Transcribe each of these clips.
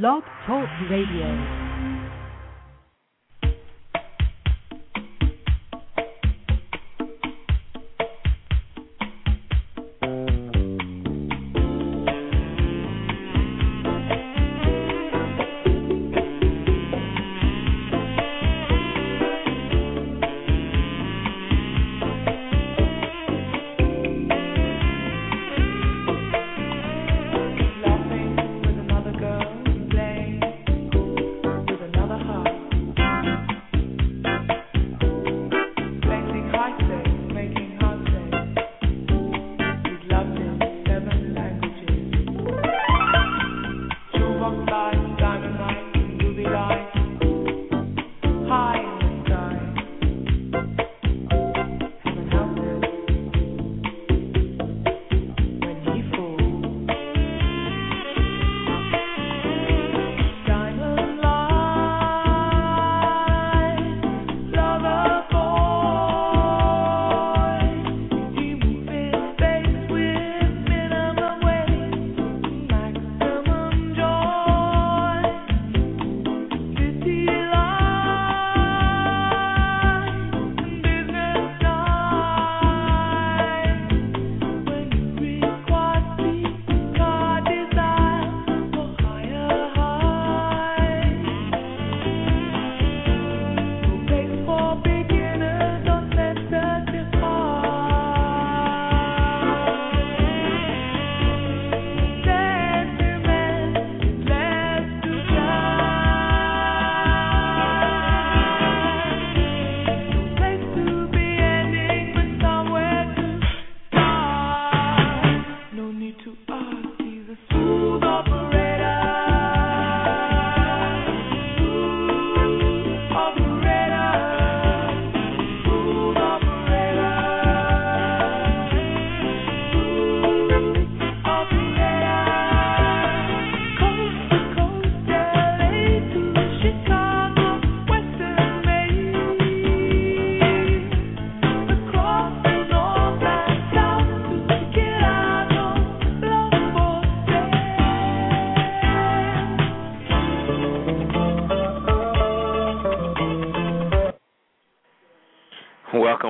Blog Talk Radio.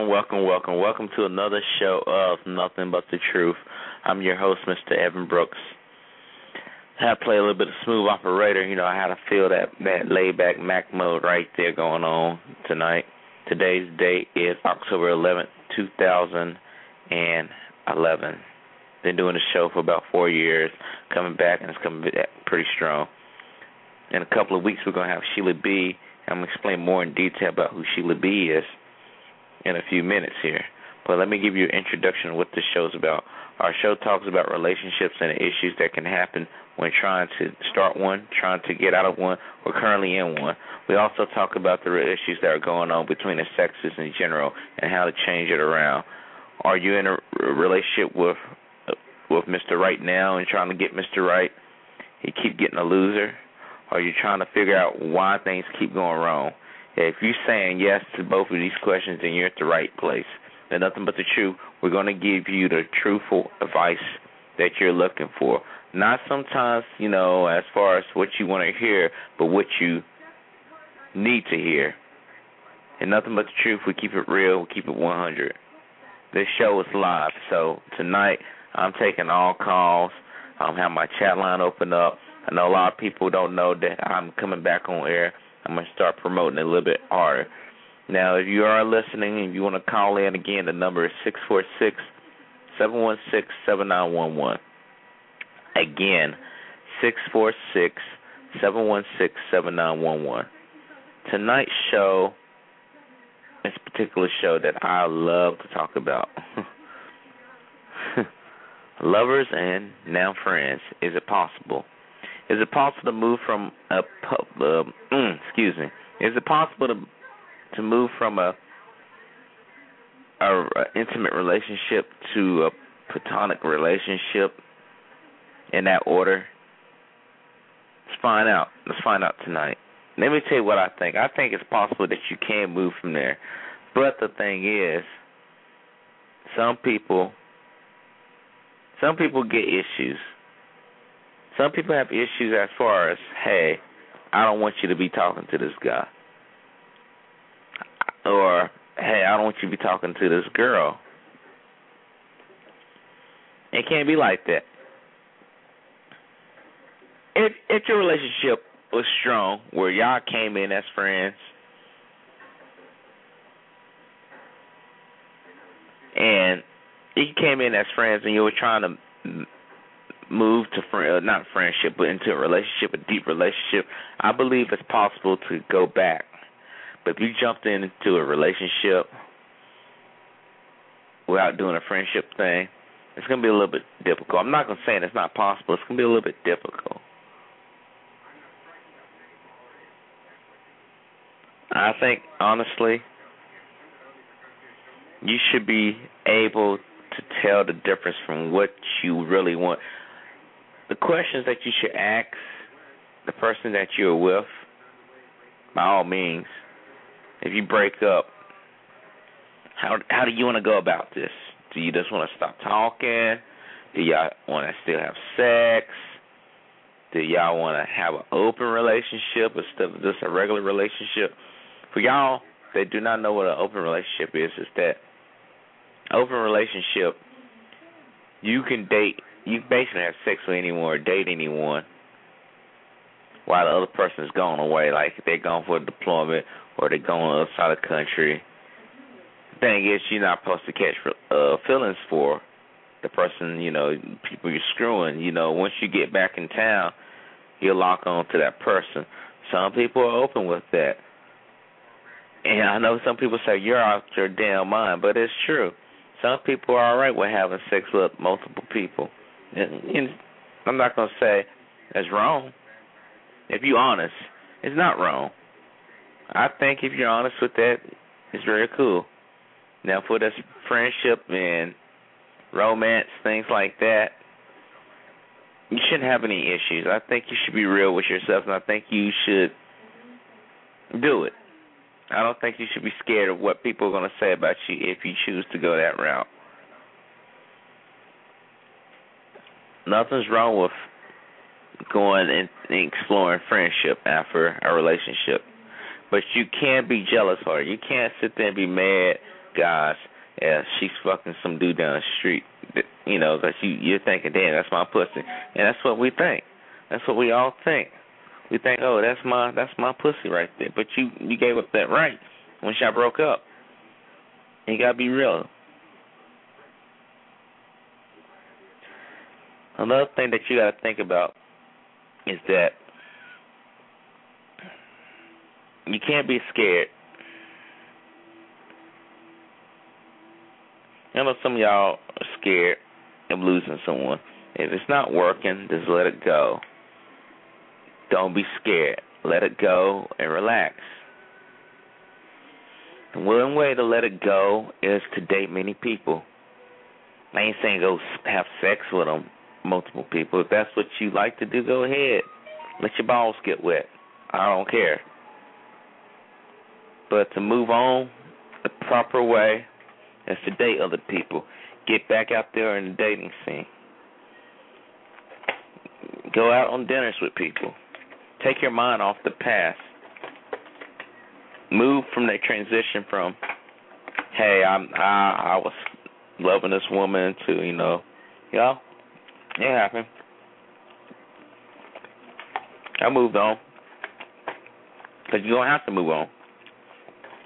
Welcome welcome, welcome, welcome to another show of Nothing But the Truth. I'm your host, Mr. Evan Brooks. I had to play a little bit of smooth operator. You know, I had to feel that that laid back Mac mode right there going on tonight. Today's date is October 11th, 2011. Been doing the show for about four years, coming back and it's coming back pretty strong. In a couple of weeks, we're gonna have Sheila B. I'm gonna explain more in detail about who Sheila B. is in a few minutes here. But let me give you an introduction of what this show is about. Our show talks about relationships and issues that can happen when trying to start one, trying to get out of one, or currently in one. We also talk about the issues that are going on between the sexes in general and how to change it around. Are you in a relationship with with Mr. Right now and trying to get Mr. Right? He keep getting a loser. Are you trying to figure out why things keep going wrong? If you're saying yes to both of these questions, then you're at the right place and nothing but the truth. We're going to give you the truthful advice that you're looking for. Not sometimes, you know, as far as what you want to hear, but what you need to hear. And nothing but the truth. We keep it real. We keep it 100. This show is live, so tonight I'm taking all calls. I'm having my chat line open up. I know a lot of people don't know that I'm coming back on air. I'm gonna start promoting a little bit harder. Now, if you are listening and you want to call in again, the number is six four six seven one six seven nine one one. Again, six four six seven one six seven nine one one. Tonight's show is a particular show that I love to talk about. Lovers and now friends. Is it possible? Is it possible to move from a pub? Uh, mm, excuse me. Is it possible to to move from a, a, a intimate relationship to a platonic relationship in that order? Let's find out. Let's find out tonight. Let me tell you what I think. I think it's possible that you can move from there. But the thing is, some people some people get issues. Some people have issues as far as, hey, I don't want you to be talking to this guy. Or, hey, I don't want you to be talking to this girl. It can't be like that. If if your relationship was strong, where y'all came in as friends, and you came in as friends, and you were trying to move to friend, uh, not friendship, but into a relationship, a deep relationship, I believe it's possible to go back. But if you jumped into a relationship without doing a friendship thing, it's to be a little bit difficult. I'm not to say it's not possible. It's to be a little bit difficult. I think, honestly, you should be able to tell the difference from what you really want the questions that you should ask the person that you're with, by all means, if you break up, how how do you want to go about this? Do you just want to stop talking? Do y'all want to still have sex? Do y'all want to have an open relationship instead of just a regular relationship? For y'all that do not know what an open relationship is, is that open relationship you can date you basically have sex with anyone or date anyone while the other person is gone away, like they're gone for a deployment or they're going outside the country. Thing is, you're not supposed to catch uh, feelings for the person, you know, people you're screwing. You know, once you get back in town, you lock on to that person. Some people are open with that. And I know some people say you're out your damn mind, but it's true. Some people are alright with having sex with multiple people. And, I'm not to say that's wrong. If you're honest, it's not wrong. I think if you're honest with that, it's very cool. Now, for this friendship and romance, things like that, you shouldn't have any issues. I think you should be real with yourself, and I think you should do it. I don't think you should be scared of what people are going to say about you if you choose to go that route. Nothing's wrong with going and exploring friendship after a relationship. But you can't be jealous of her. You can't sit there and be mad, guys, yeah, she's fucking some dude down the street. You know, because you, you're thinking, damn, that's my pussy. And that's what we think. That's what we all think. We think, oh, that's my that's my pussy right there. But you you gave up that right when y'all broke up. You gotta be real. Another thing that you got to think about is that you can't be scared. I know some of y'all are scared of losing someone. If it's not working, just let it go. Don't be scared. Let it go and relax. The one way to let it go is to date many people. I ain't saying go have sex with them, multiple people. If that's what you like to do, go ahead. Let your balls get wet. I don't care. But to move on the proper way is to date other people. Get back out there in the dating scene. Go out on dinners with people. Take your mind off the past. Move from that transition from, hey, I'm I I was loving this woman to you know, you know, it happened. I moved on. Because you're going to have to move on.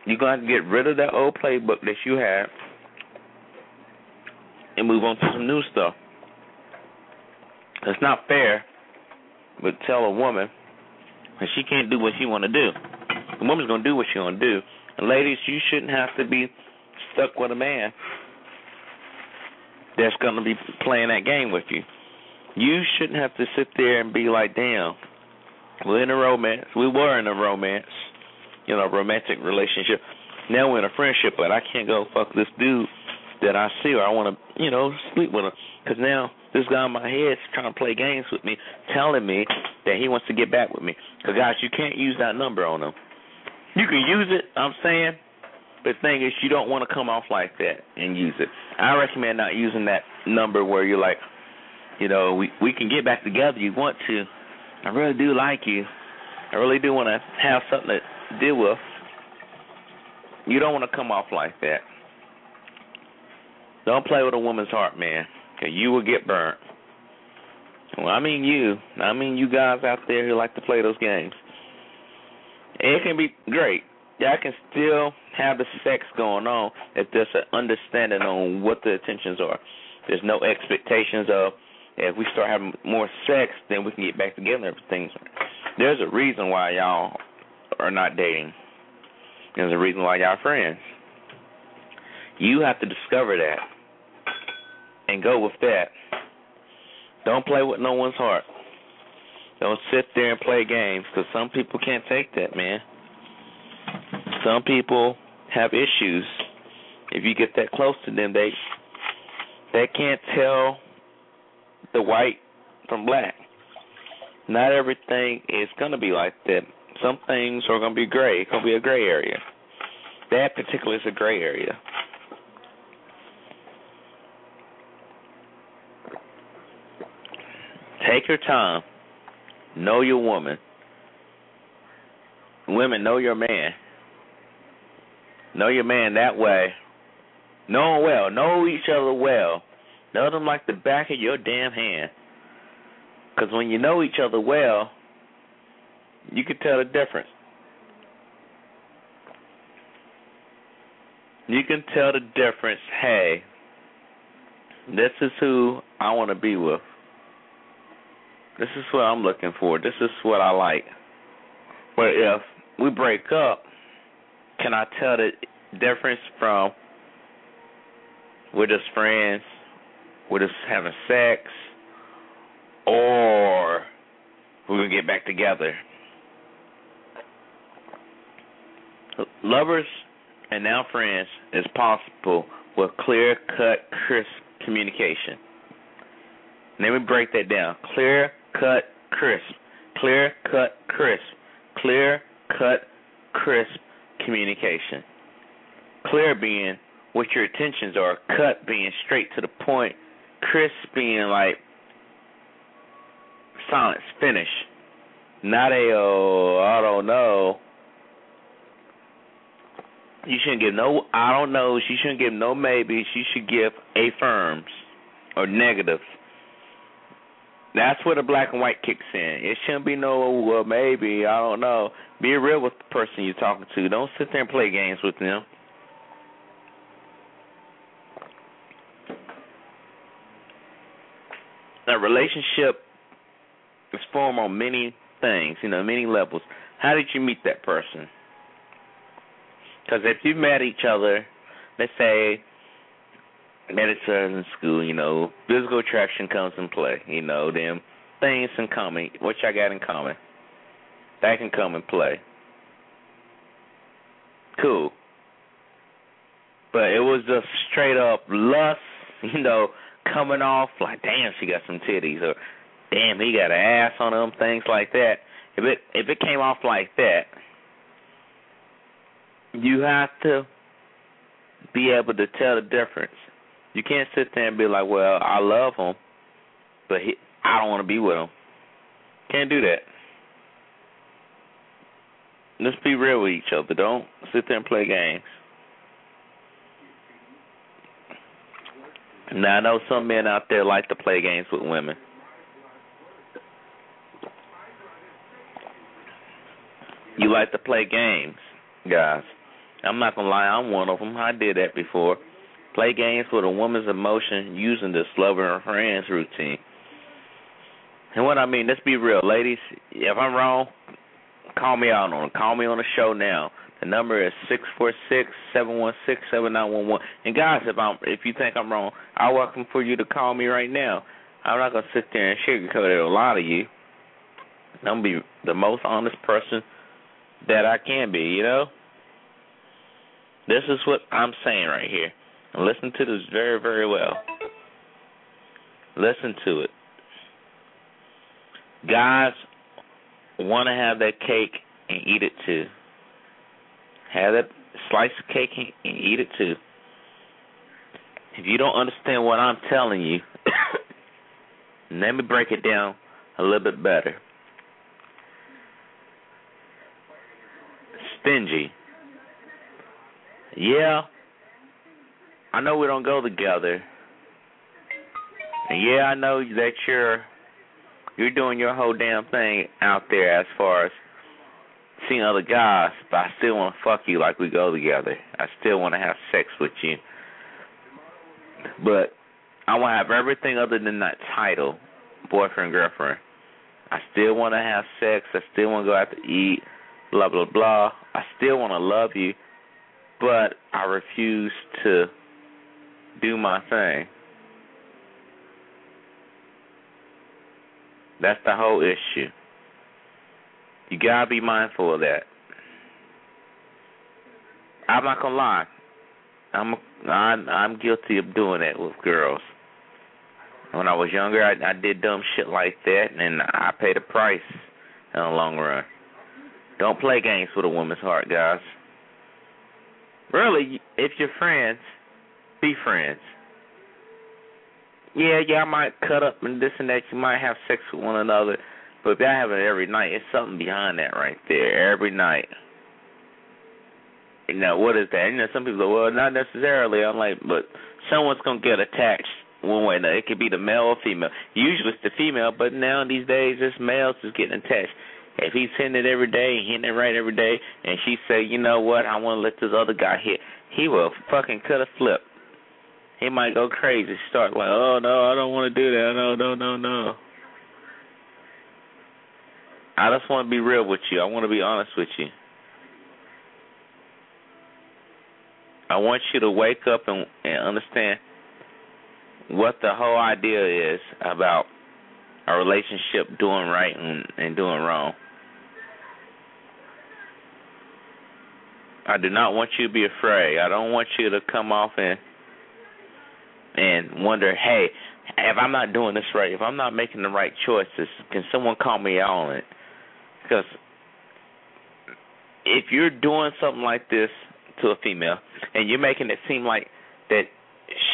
You're going to have to get rid of that old playbook that you had and move on to some new stuff. It's not fair, but tell a woman that she can't do what she want to do. The woman's going to do what she want to do. And ladies, you shouldn't have to be stuck with a man that's going to be playing that game with you. You shouldn't have to sit there and be like, damn, we're in a romance. We were in a romance, you know, romantic relationship. Now we're in a friendship, but I can't go fuck this dude that I see or I want to, you know, sleep with him. Because now this guy in my head is trying to play games with me, telling me that he wants to get back with me. Because, guys, you can't use that number on him. You can use it, I'm saying, but the thing is, you don't want to come off like that and use it. I recommend not using that number where you're like, you know, we we can get back together. You want to? I really do like you. I really do want to have something to deal with. You don't want to come off like that. Don't play with a woman's heart, man, because you will get burnt. Well, I mean you. I mean you guys out there who like to play those games. It can be great. Y'all can still have the sex going on if there's an understanding on what the intentions are. There's no expectations of if we start having more sex, then we can get back together. Everything's there's a reason why y'all are not dating. There's a reason why y'all friends. You have to discover that and go with that. Don't play with no one's heart. Don't sit there and play games because some people can't take that, man. Some people have issues. If you get that close to them, they they can't tell the white from black. Not everything is gonna be like that. Some things are gonna be gray. It's gonna be a gray area. That particular is a gray area. Take your time. Know your woman. Women, know your man. Know your man that way. Know him well. Know each other well. Know them like the back of your damn hand. Because when you know each other well, you can tell the difference. You can tell the difference. Hey, this is who I want to be with. This is what I'm looking for. This is what I like. But if we break up, can I tell the difference from we're just friends, we're just having sex, or we're going to get back together? Lovers and now friends is possible with clear cut, crisp communication. Let me break that down. Clear cut, crisp. Clear cut, crisp. Clear cut, crisp communication. Clear being what your intentions are, cut being straight to the point, crisp being like silence, finish. Not a oh, I don't know. You shouldn't give no I don't know. She shouldn't give no maybe. She should give affirms or negatives. That's where the black and white kicks in. It shouldn't be no oh, well maybe I don't know. Be real with the person you're talking to. Don't sit there and play games with them. A relationship is formed on many things, you know, many levels. How did you meet that person? Because if you met each other, let's say met each other in school, you know, physical attraction comes in play, you know, them things in common, what y'all got in common. That can come in play. Cool. But it was just straight up lust, you know, coming off like, damn, she got some titties, or damn, he got an ass on them, things like that. If it if it came off like that, you have to be able to tell the difference. You can't sit there and be like, "Well, I love him, but he, I don't want to be with him." Can't do that. Let's be real with each other. Don't sit there and play games. Now I know some men out there like to play games with women. You like to play games, guys. I'm not gonna lie, I'm one of them. I did that before. Play games with a woman's emotion using this lover and friends routine. And what I mean, let's be real, ladies. If I'm wrong, call me out on it. Call me on the show now. The number is six four six seven one six seven nine one one. And guys, if I'm if you think I'm wrong, I welcome for you to call me right now. I'm not gonna sit there and sugarcoat it a lot of you. I'm gonna be the most honest person that I can be, you know? This is what I'm saying right here. Listen to this very, very well. Listen to it. Guys want to have that cake and eat it too. Have that slice of cake and eat it too. If you don't understand what I'm telling you, Let me break it down a little bit better. Stingy. Yeah, I know we don't go together. And yeah, I know that you're you're doing your whole damn thing out there as far as seeing other guys, but I still want to fuck you like we go together. I still want to have sex with you. But I want to have everything other than that title, boyfriend, girlfriend. I still want to have sex. I still want to go out to eat, blah, blah, blah. I still want to love you, but I refuse to do my thing. That's the whole issue. You gotta be mindful of that. I'm not gonna lie. I'm I'm I'm guilty of doing that with girls. When I was younger, I, I did dumb shit like that, and I paid a price in the long run. Don't play games with a woman's heart, guys. Really, if you're friends, be friends. Yeah, y'all might cut up and this and that. You might have sex with one another, but if y'all have it every night, it's something behind that right there. Every night. You know, what is that? You know, some people go, well, not necessarily. I'm like, but someone's going to get attached one way or another. It could be the male or female. Usually it's the female, but now these days it's males is getting attached. If he's hitting it every day, hitting it right every day, and she say, you know what, I want to let this other guy hit, he will fucking cut a flip. He might go crazy, start like, oh no, I don't want to do that. No, no, no, no. I just want to be real with you. I want to be honest with you. I want you to wake up and, and understand what the whole idea is about a relationship doing right and, and doing wrong. I do not want you to be afraid. I don't want you to come off and and wonder, hey, if I'm not doing this right, if I'm not making the right choices, can someone call me out on it? Because if you're doing something like this to a female and you're making it seem like that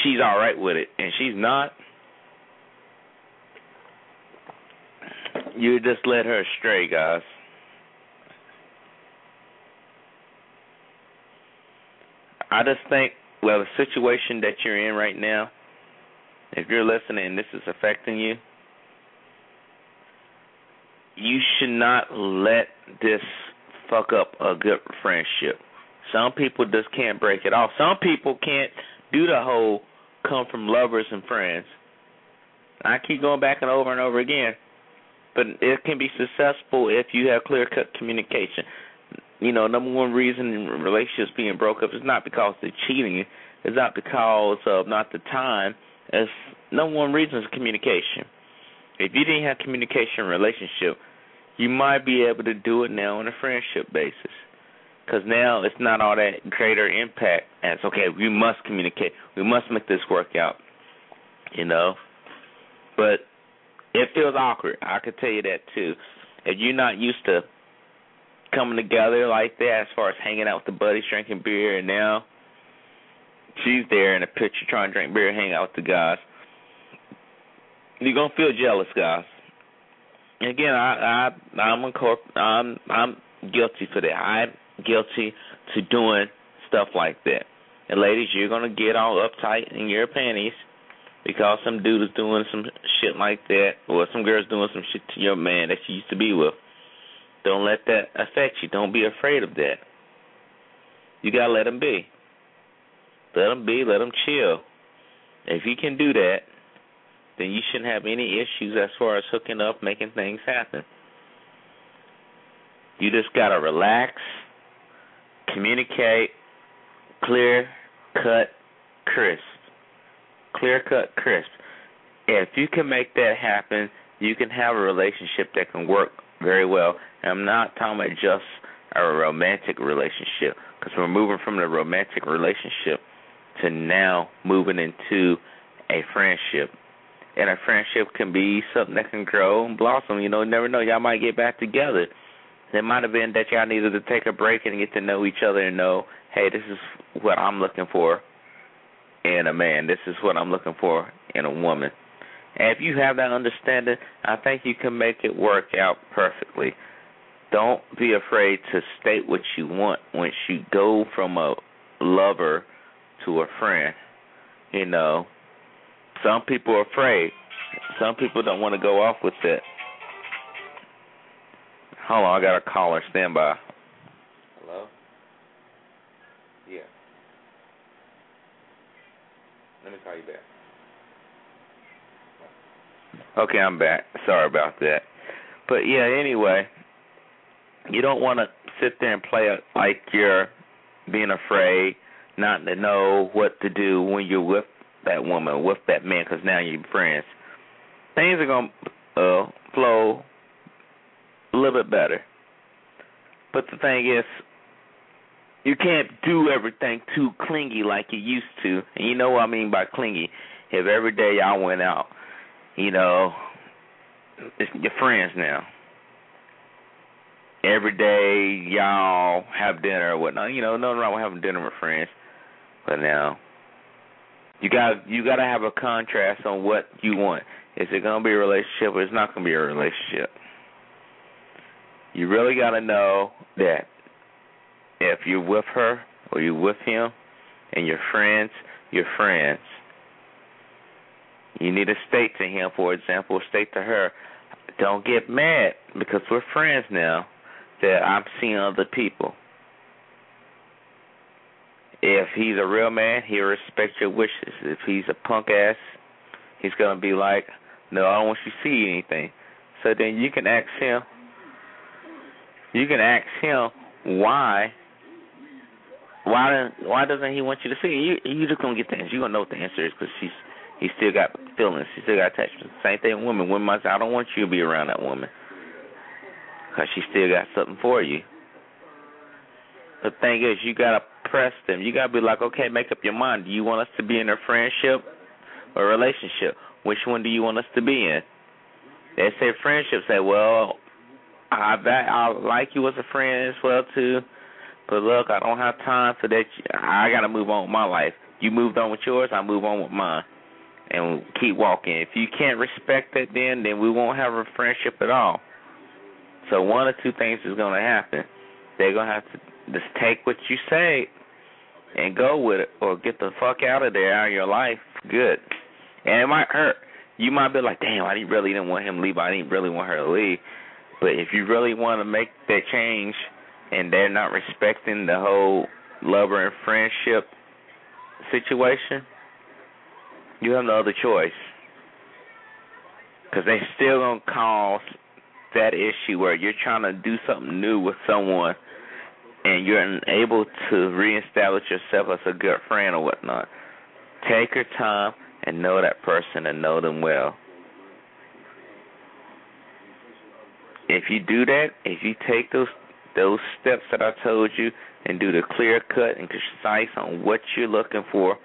she's all right with it and she's not, you just led her astray, guys. I just think, well, the situation that you're in right now, if you're listening and this is affecting you, you should not let this fuck up a good friendship. Some people just can't break it off. Some people can't do the whole come from lovers and friends. I keep going back and over and over again. But it can be successful if you have clear cut communication. You know, number one reason relationships being broke up is not because they're cheating, it's not because of not the time. It's number one reason is communication. If you didn't have communication relationship, you might be able to do it now on a friendship basis. Because now it's not all that greater impact as, okay, we must communicate. We must make this work out. You know? But it feels awkward. I could tell you that too. If you're not used to coming together like that as far as hanging out with the buddies, drinking beer, and now she's there in a picture trying to drink beer, hang out with the guys you're gonna feel jealous, guys. Again, I, I I'm a corp. I'm I'm guilty for that. I'm guilty to doing stuff like that. And ladies, you're gonna get all uptight in your panties because some dude is doing some shit like that, or some girl's doing some shit to your man that you used to be with. Don't let that affect you. Don't be afraid of that. You gotta let them be. Let them be. Let them chill. If you can do that, then you shouldn't have any issues as far as hooking up, making things happen. You just gotta relax, communicate, clear, cut, crisp. Clear cut, crisp. If you can make that happen, you can have a relationship that can work very well. And I'm not talking about just a romantic relationship, because we're moving from the romantic relationship to now moving into a friendship and a friendship can be something that can grow and blossom. You know, never know. Y'all might get back together. It might have been that y'all needed to take a break and get to know each other and know, hey, this is what I'm looking for in a man. This is what I'm looking for in a woman. And if you have that understanding, I think you can make it work out perfectly. Don't be afraid to state what you want once you go from a lover to a friend. You know, some people are afraid. Some people don't want to go off with it. Hold on, I got a caller. Stand by. Hello? Yeah. Let me call you back. Okay, I'm back. Sorry about that. But yeah, anyway, you don't want to sit there and play it like you're being afraid, not to know what to do when you're with that woman, with that man, because now you're friends. Things are to uh, flow a little bit better. But the thing is, you can't do everything too clingy like you used to. And you know what I mean by clingy. If every day y'all went out, you know, it's your friends now. Every day y'all have dinner or whatnot. You know, nothing wrong with having dinner with friends. But now you got you got to have a contrast on what you want. Is it going to be a relationship or it's not going to be a relationship? You really got to know that if you're with her or you're with him and you're friends, you're friends. You need to state to him, for example, state to her, don't get mad because we're friends now that I'm seeing other people. If he's a real man, he'll respect your wishes. If he's a punk ass, he's gonna be like, No, I don't want you to see anything. So then you can ask him you can ask him why why why doesn't he want you to see? You you just gonna get the answer. You gonna know what the answer is because she's he still got feelings. He still got attachments. Same thing with women. Women might say, I don't want you to be around that woman because she still got something for you. The thing is, you gotta press them. You gotta be like, okay, make up your mind. Do you want us to be in a friendship or relationship? Which one do you want us to be in? They say friendship. Say, well, I I like you as a friend as well too. But look, I don't have time for that. I got to move on with my life. You moved on with yours, I move on with mine, and keep walking. If you can't respect that, then then we won't have a friendship at all. So one or two things is to happen. They're to have to just take what you say and go with it, or get the fuck out of there out of your life. Good, and it might hurt. You might be like, damn, I really didn't want him to leave. I didn't really want her to leave. But if you really want to make that change and they're not respecting the whole lover and friendship situation, you have no other choice. Because they still going to cause that issue where you're trying to do something new with someone and you're unable to reestablish yourself as a good friend or whatnot. Take your time and know that person and know them well. If you do that, if you take those those steps that I told you and do the clear cut and concise on what you're looking for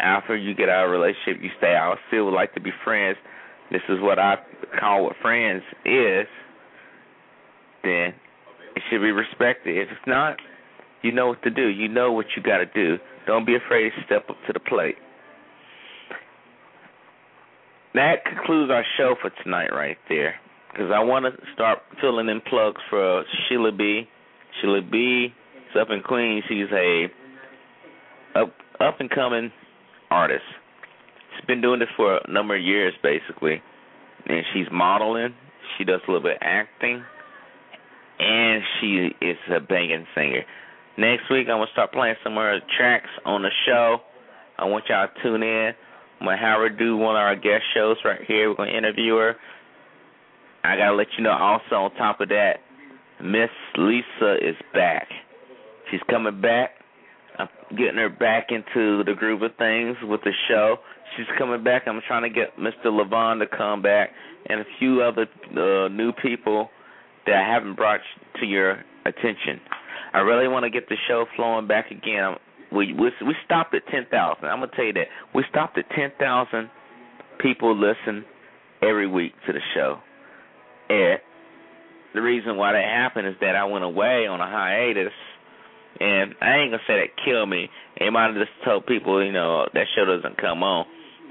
after you get out of a relationship, you say, I still would like to be friends. This is what I call what friends is, then it should be respected. If it's not, you know what to do. You know what you got to do. Don't be afraid to step up to the plate. That concludes our show for tonight, right there because I want to start filling in plugs for uh, Sheila B. Sheila B. is up in Queens. She's a up up and coming artist. She's been doing this for a number of years, basically, and she's modeling. She does a little bit of acting, and she is a banging singer. Next week, I'm gonna start playing some of her tracks on the show. I want y'all to tune in. I'm gonna have her do one of our guest shows right here. We're gonna interview her. I gotta let you know also on top of that, Miss Lisa is back. She's coming back. I'm getting her back into the groove of things with the show. She's coming back. I'm trying to get Mr. Levon to come back and a few other uh, new people that I haven't brought to your attention. I really want to get the show flowing back again. We we, we stopped at ten thousand. I'm gonna tell you that we stopped at ten thousand people listen every week to the show. And the reason why that happened is that I went away on a hiatus, and I ain't gonna say that killed me. It might have just told people, you know, that show doesn't come on.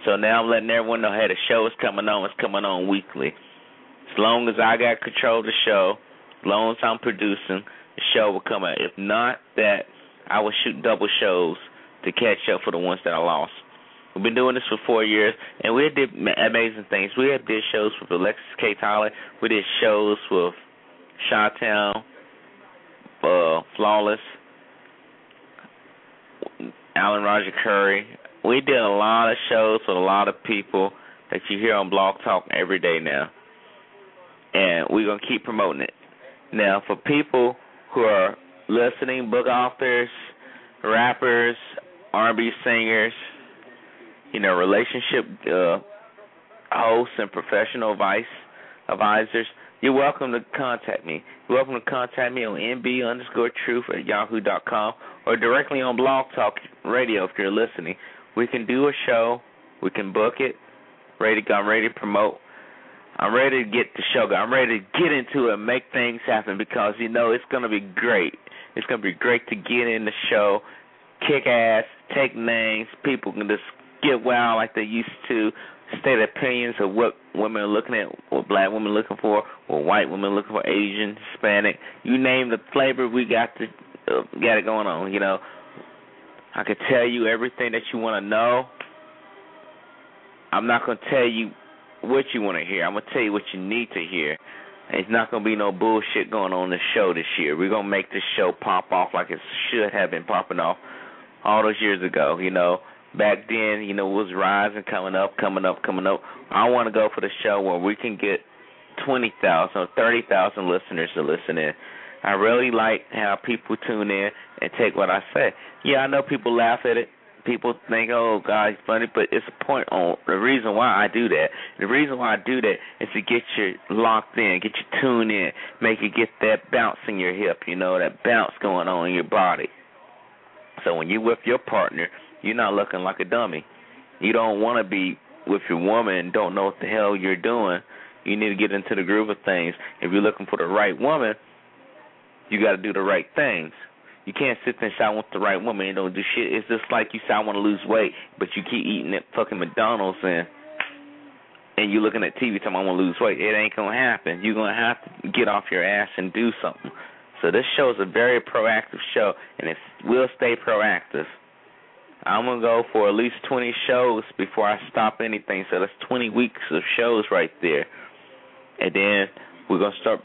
So now I'm letting everyone know, hey, the show is coming on. It's coming on weekly. Long as I got control of the show, as long as I'm producing, the show will come out. If not, that I will shoot double shows to catch up for the ones that I lost. We've been doing this for four years, and we did amazing things. We have did shows with Alexis K. Tyler. We did shows with Shawtown, uh, Flawless, Alan Roger Currie. We did a lot of shows with a lot of people that you hear on Blog Talk every day now, and we're gonna keep promoting it. Now, for people who are listening, book authors, rappers, R&B singers, you know, relationship uh, hosts and professional advice advisors, you're welcome to contact me. You're welcome to contact me on nb underscore truth at yahoo dot com or directly on Blog Talk Radio if you're listening. We can do a show. We can book it. Ready? I'm ready to promote. I'm ready to get the show. I'm ready to get into it and make things happen because you know it's gonna be great. It's gonna be great to get in the show, kick ass, take names. People can just get wild like they used to. State opinions of what women are looking at, what black women are looking for, what white women are looking for, Asian, Hispanic. You name the flavor, we got the uh, got it going on. You know, I could tell you everything that you want to know. I'm not gonna tell you what you want to hear. I'm gonna tell you what you need to hear. It's not gonna be no bullshit going on the show this year. We're gonna make this show pop off like it should have been popping off all those years ago. You know, back then, you know, it was rising, coming up, coming up, coming up. I want to go for the show where we can get twenty thousand or thirty thousand listeners to listen in. I really like how people tune in and take what I say. Yeah, I know people laugh at it. People think, "Oh, God, it's funny," but it's a point on the reason why I do that. The reason why I do that is to get you locked in, get you tuned in, make you get that bounce in your hip, you know, that bounce going on in your body. So when you're with your partner, you're not looking like a dummy. You don't want to be with your woman and don't know what the hell you're doing. You need to get into the groove of things. If you're looking for the right woman, you got to do the right things. You can't sit there and say I want the right woman and don't do shit. It's just like you say I want to lose weight, but you keep eating at fucking McDonald's and and you're looking at TV telling I want to lose weight. It ain't gonna happen. You're gonna have to get off your ass and do something. So this show is a very proactive show, and it will stay proactive. I'm gonna go for at least 20 shows before I stop anything. So that's 20 weeks of shows right there, and then we're gonna start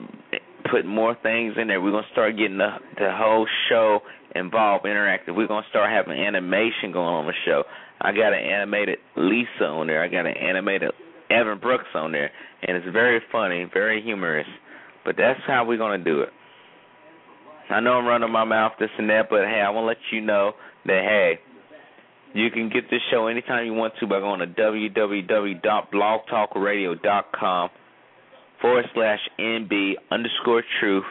putting more things in there. We're gonna start getting the the whole show involved, interactive. We're gonna start having animation going on the show. I got an animated Lisa on there. I got an animated Evan Brooks on there, and it's very funny, very humorous. But that's how we're gonna do it. I know I'm running my mouth this and that, but hey, I want to let you know that hey, you can get this show anytime you want to by going to www.blogtalkradio.com forward slash NB underscore truth.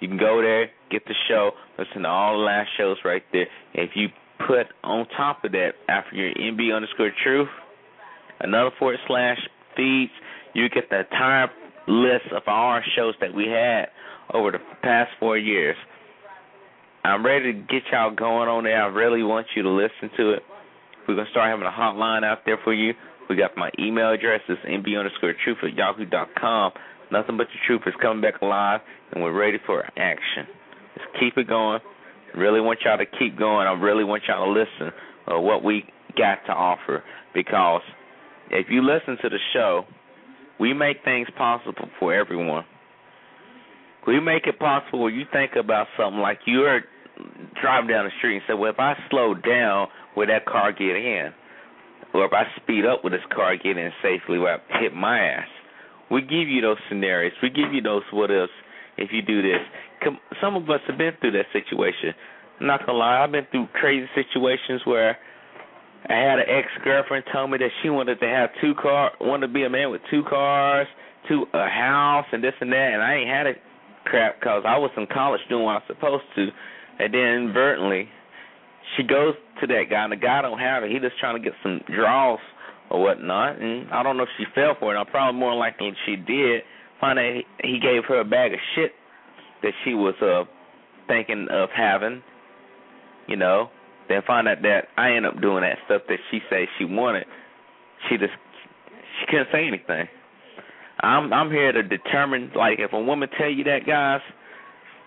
You can go there, get the show, listen to all the last shows right there. If you put on top of that, after your NB underscore truth, another forward slash feeds, you get the entire list of our shows that we had over the past four years. I'm ready to get y'all going on there. I really want you to listen to it. We're gonna start having a hotline out there for you. We got my email address is nb underscore truth at yahoo dot com. Nothing but the truth is coming back alive, and we're ready for action. Just keep it going. Really want y'all to keep going. I really want y'all to listen to what we got to offer because if you listen to the show, we make things possible for everyone. We make it possible where you think about something like you're driving down the street and say, well, if I slow down, will that car get in? Or if I speed up, with this car get in safely where I hit my ass? We give you those scenarios. We give you those what ifs if you do this. Some of us have been through that situation. I'm not gonna lie, I've been through crazy situations where I had an ex girlfriend tell me that she wanted to have two car, wanted to be a man with two cars, two a house, and this and that, and I ain't had it crap because I was in college doing what I was supposed to, and then inadvertently, she goes to that guy, and the guy don't have it. He just trying to get some draws or whatnot, and I don't know if she fell for it. I'm probably more likely she did. Find out he gave her a bag of shit that she was uh thinking of having, you know. Then find out that I end up doing that stuff that she said she wanted, she just she couldn't say anything. I'm I'm here to determine like if a woman tell you that guys,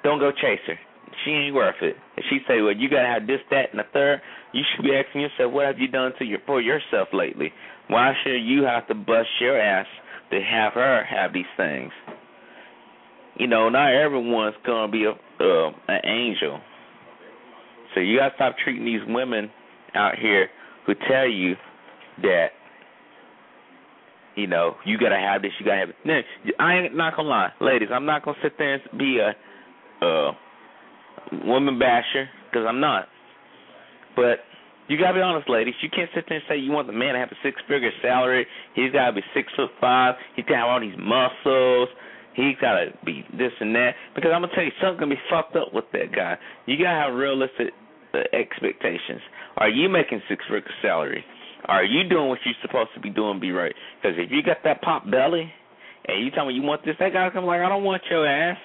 don't go chase her. She ain't worth it. If she say, Well, you gotta have this, that and the third, you should be asking yourself, What have you done to your for yourself lately? Why should you have to bust your ass to have her have these things? You know, not everyone's gonna be a uh, an angel. So you gotta stop treating these women out here who tell you that you know, you gotta have this, you gotta have it. Now, I ain't not gonna lie, ladies. I'm not gonna sit there and be a uh, woman basher because I'm not. But you gotta be honest, ladies. You can't sit there and say you want the man to have a six-figure salary. He's gotta be six foot five. He's gotta have all these muscles. He's gotta be this and that. Because I'm gonna tell you, something's gonna be fucked up with that guy. You gotta have realistic uh, expectations. Are you making six-figure salary? Are you doing what you're supposed to be doing? Be right. Because if you got that pop belly and you tell me you want this, that guy come like, I don't want your ass.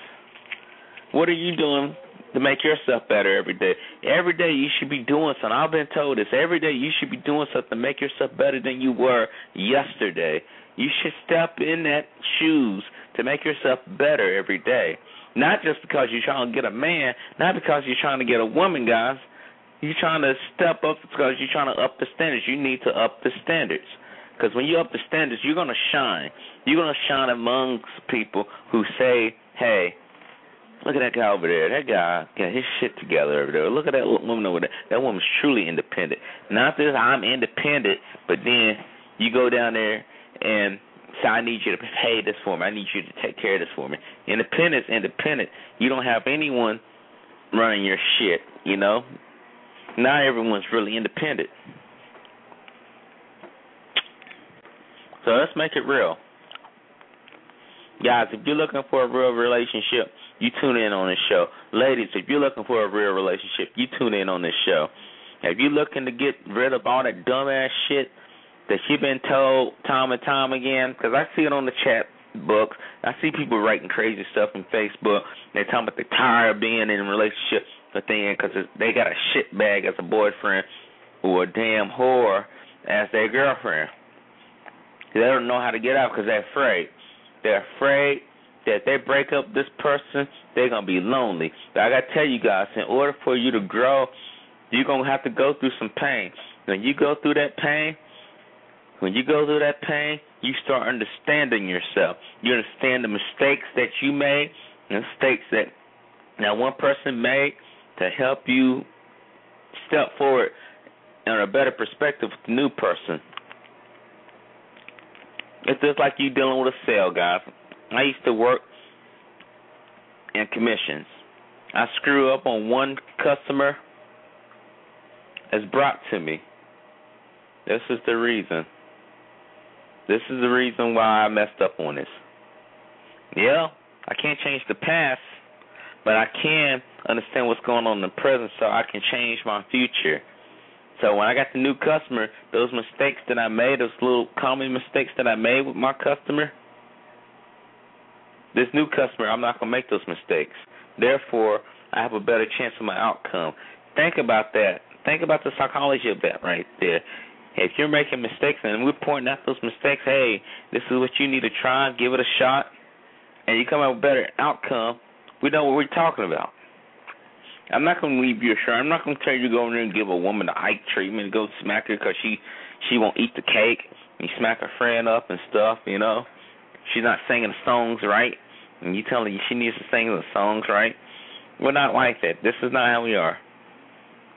What are you doing to make yourself better every day? Every day you should be doing something. I've been told this. Every day you should be doing something to make yourself better than you were yesterday. You should step in that shoes to make yourself better every day. Not just because you're trying to get a man, not because you're trying to get a woman, guys. You're trying to step up because you're trying to up the standards. You need to up the standards. Because when you up the standards, you're going to shine. You're going to shine amongst people who say, hey, look at that guy over there. That guy got his shit together over there. Look at that woman over there. That woman's truly independent. Not that I'm independent, but then you go down there and say, I need you to pay this for me. I need you to take care of this for me. Independence, independent. You don't have anyone running your shit, you know? Not everyone's really independent. So let's make it real. Guys, if you're looking for a real relationship, you tune in on this show. Ladies, if you're looking for a real relationship, you tune in on this show. If you're looking to get rid of all that dumbass shit that you've been told time and time again, because I see it on the chat books, I see people writing crazy stuff on Facebook. They're talking about they're tired of being in a relationship the thing because they got a shit bag as a boyfriend or a damn whore as their girlfriend. They don't know how to get out because they're afraid. They're afraid that they break up this person, they're gonna be lonely. But I gotta tell you guys, in order for you to grow, you're gonna have to go through some pain. When you go through that pain, when you go through that pain, you start understanding yourself. You understand the mistakes that you made, the mistakes that that one person made, to help you step forward in a better perspective with the new person. It's just like you dealing with a sale, guys. I used to work in commissions. I screw up on one customer it's brought to me. This is the reason. This is the reason why I messed up on this. Yeah, I can't change the past, but I can understand what's going on in the present so I can change my future. So when I got the new customer, those mistakes that I made, those little common mistakes that I made with my customer, this new customer, I'm not going to make those mistakes. Therefore, I have a better chance of my outcome. Think about that. Think about the psychology of that right there. If you're making mistakes and we're pointing out those mistakes, hey, this is what you need to try, give it a shot, and you come out with a better outcome, we know what we're talking about. I'm not going to leave you assured. I'm not going to tell you to go in there and give a woman the Ike treatment, and go smack her because she she won't eat the cake. You smack her friend up and stuff, you know. She's not singing the songs right, and you telling her she needs to sing the songs right. We're not like that. This is not how we are.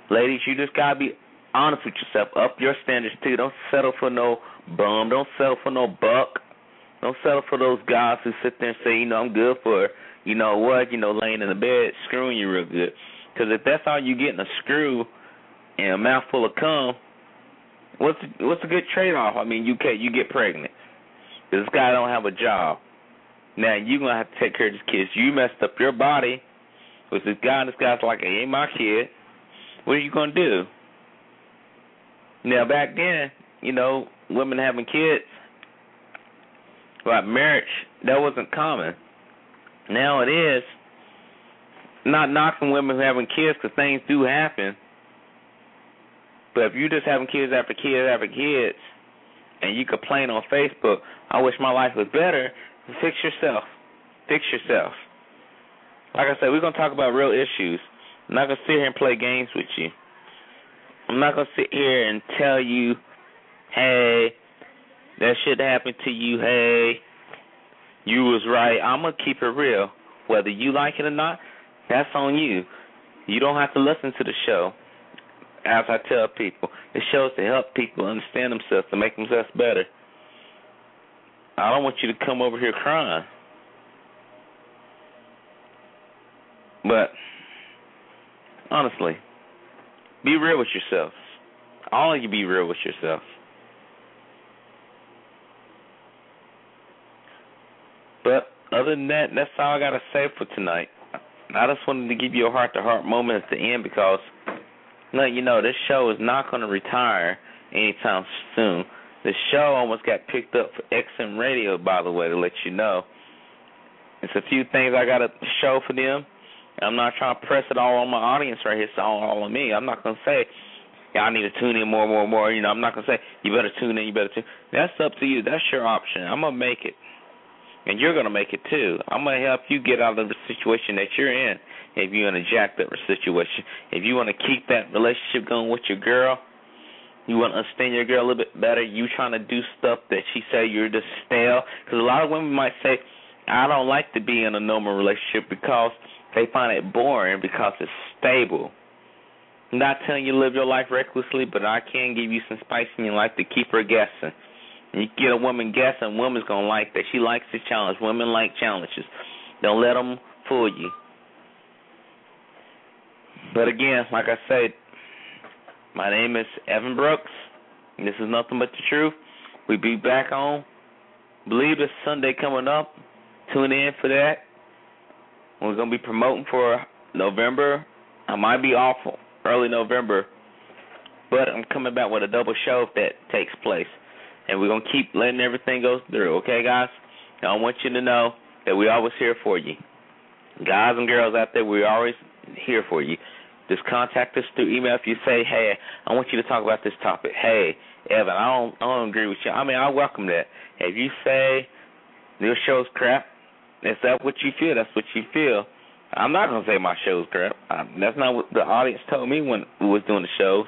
Ladies, you just gotta be honest with yourself. Up your standards too. Don't settle for no bum. Don't settle for no buck. Don't settle for those guys who sit there and say, you know, I'm good for, you know what, you know, laying in the bed screwing you real good. Because if that's all you getting a screw and a mouthful of cum, what's what's a good trade off? I mean, you can you get pregnant. This guy don't have a job. Now you're gonna have to take care of this kid. You messed up your body with this guy. And this guy's like, "Hey, ain't my kid." What are you gonna do? Now back then, you know, women having kids, like marriage, that wasn't common. Now it is not knocking women having kids because things do happen. But if you're just having kids after kids after kids, and you complain on Facebook, I wish my life was better, fix yourself. Fix yourself. Like I said, we're gonna talk about real issues. I'm not gonna sit here and play games with you. I'm not gonna sit here and tell you, hey, that shit happened to you, hey, you was right. I'm gonna keep it real. Whether you like it or not, that's on you. You don't have to listen to the show. As I tell people, the show's to help people understand themselves, to make themselves better. I don't want you to come over here crying. But honestly, be real with yourself. All of you be real with yourself. But other than that, that's all I got to say for tonight. I just wanted to give you a heart to heart moment at the end because, let you know, this show is not to retire anytime soon. The show almost got picked up for XM Radio, by the way, to let you know. It's a few things I got to show for them. I'm not trying to press it all on my audience right here. It's all, all on me. I'm not going to say, y'all need to tune in more, more, more. You know, I'm not going to say, you better tune in, you better tune That's up to you. That's your option. I'm going to make it and you're going to make it too. I'm going to help you get out of the situation that you're in. If you're in a jacked up situation, if you want to keep that relationship going with your girl, you want to understand your girl a little bit better. You trying to do stuff that she say you're just stale. Because a lot of women might say, I don't like to be in a normal relationship because they find it boring because it's stable. I'm not telling you to live your life recklessly, but I can give you some spice in your life to keep her guessing. You get a woman guessing, woman's gonna like that. She likes the challenge. Women like challenges. Don't let them fool you. But again, like I said, my name is Evan Brooks. This is nothing but the truth. We be back on. Believe it's Sunday coming up. Tune in for that. We're gonna be promoting for November. I might be off early November, but I'm coming back with a double show if that takes place and we're gonna keep letting everything go through. Okay, guys. Now I want you to know that we're always here for you, guys and girls out there. We're always here for you. Just contact us through email if you say, "Hey, I want you to talk about this topic." Hey, Evan, I don't, I don't agree with you. I mean, I welcome that. If you say this show's crap, if that's what you feel, that's what you feel. I'm not gonna say my show's crap. I, that's not what the audience told me when we was doing the shows.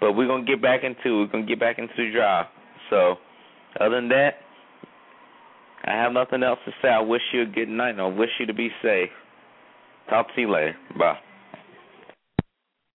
But we're gonna get back into we're gonna get back into the drive. So other than that, I have nothing else to say. I wish you a good night and I wish you to be safe. Talk to you later. Bye.